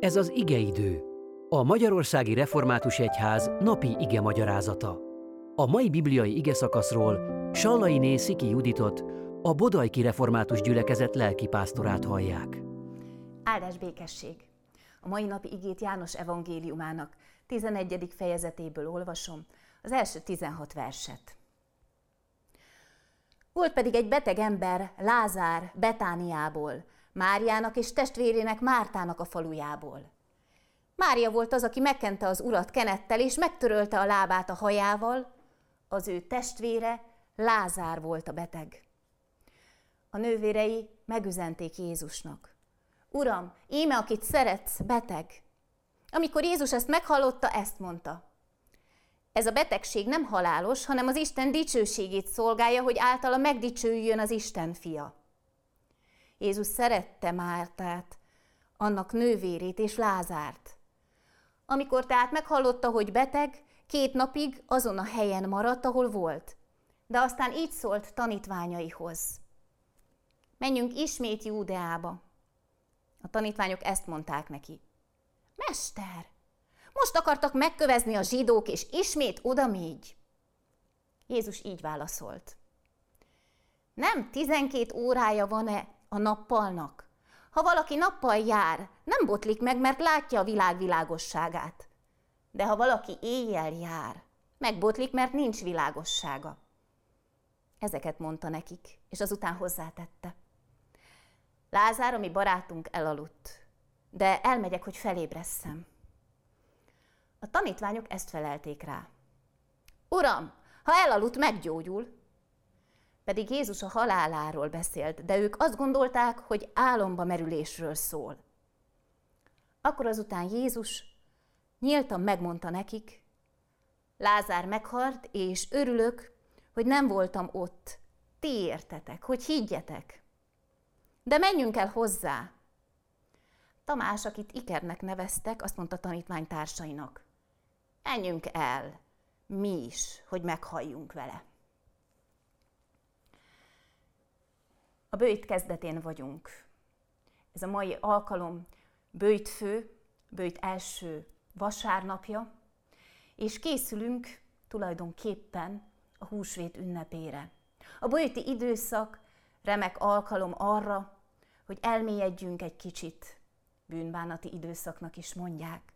Ez az igeidő, a Magyarországi Református Egyház napi ige magyarázata. A mai bibliai ige szakaszról Sallai Sziki Juditot, a Bodajki Református Gyülekezet lelkipásztorát hallják. Áldás békesség! A mai napi igét János evangéliumának 11. fejezetéből olvasom, az első 16 verset. Volt pedig egy beteg ember, Lázár, Betániából, Máriának és testvérének Mártának a falujából. Mária volt az, aki megkente az urat kenettel, és megtörölte a lábát a hajával, az ő testvére Lázár volt a beteg. A nővérei megüzenték Jézusnak. Uram, íme, akit szeretsz, beteg. Amikor Jézus ezt meghallotta, ezt mondta. Ez a betegség nem halálos, hanem az Isten dicsőségét szolgálja, hogy általa megdicsőjön az Isten fia. Jézus szerette Mártát, annak nővérét és Lázárt. Amikor tehát meghallotta, hogy beteg, két napig azon a helyen maradt, ahol volt. De aztán így szólt tanítványaihoz. Menjünk ismét Júdeába. A tanítványok ezt mondták neki. Mester, most akartak megkövezni a zsidók, és ismét oda még. Jézus így válaszolt. Nem tizenkét órája van-e a nappalnak? Ha valaki nappal jár, nem botlik meg, mert látja a világ világosságát. De ha valaki éjjel jár, megbotlik, mert nincs világossága. Ezeket mondta nekik, és azután hozzátette. Lázár, ami barátunk elaludt, de elmegyek, hogy felébresszem. A tanítványok ezt felelték rá. Uram, ha elaludt, meggyógyul. Pedig Jézus a haláláról beszélt, de ők azt gondolták, hogy álomba merülésről szól. Akkor azután Jézus nyíltan megmondta nekik, Lázár meghalt, és örülök, hogy nem voltam ott. Ti értetek, hogy higgyetek. De menjünk el hozzá. Tamás, akit Ikernek neveztek, azt mondta tanítványtársainak menjünk el, mi is, hogy meghalljunk vele. A bőjt kezdetén vagyunk. Ez a mai alkalom bőjtfő, bőjt első vasárnapja, és készülünk tulajdonképpen a húsvét ünnepére. A bőjti időszak remek alkalom arra, hogy elmélyedjünk egy kicsit, bűnbánati időszaknak is mondják.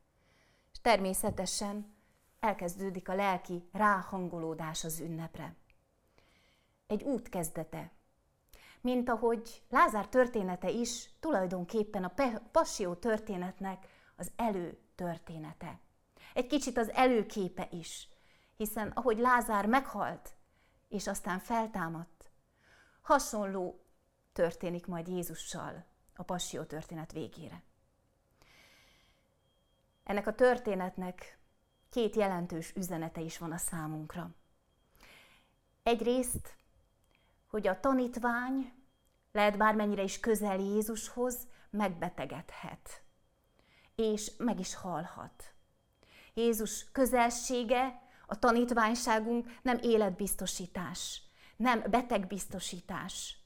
És természetesen elkezdődik a lelki ráhangolódás az ünnepre. Egy út kezdete. Mint ahogy Lázár története is tulajdonképpen a passió történetnek az előtörténete. Egy kicsit az előképe is, hiszen ahogy Lázár meghalt, és aztán feltámadt, hasonló történik majd Jézussal a passió történet végére. Ennek a történetnek két jelentős üzenete is van a számunkra. Egyrészt, hogy a tanítvány lehet bármennyire is közel Jézushoz, megbetegedhet, és meg is halhat. Jézus közelsége, a tanítványságunk nem életbiztosítás, nem betegbiztosítás,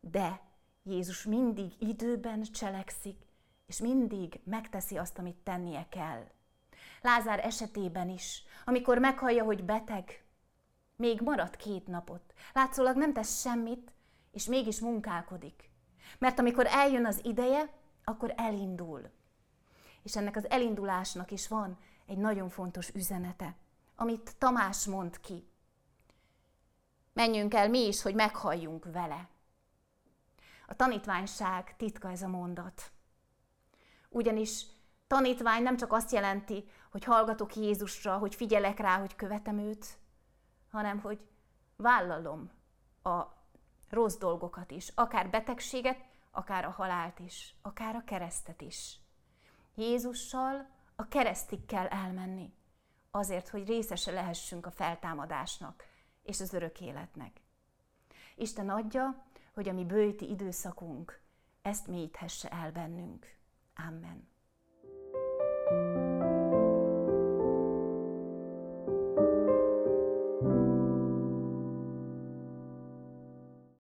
de Jézus mindig időben cselekszik, és mindig megteszi azt, amit tennie kell. Lázár esetében is, amikor meghallja, hogy beteg, még marad két napot. Látszólag nem tesz semmit, és mégis munkálkodik. Mert amikor eljön az ideje, akkor elindul. És ennek az elindulásnak is van egy nagyon fontos üzenete, amit Tamás mond ki. Menjünk el mi is, hogy meghalljunk vele. A tanítványság titka ez a mondat. Ugyanis Tanítvány nem csak azt jelenti, hogy hallgatok Jézusra, hogy figyelek rá, hogy követem őt, hanem hogy vállalom a rossz dolgokat is, akár betegséget, akár a halált is, akár a keresztet is. Jézussal a keresztig kell elmenni, azért, hogy részese lehessünk a feltámadásnak és az örök életnek. Isten adja, hogy a mi bőti időszakunk ezt mélyíthesse el bennünk. Amen.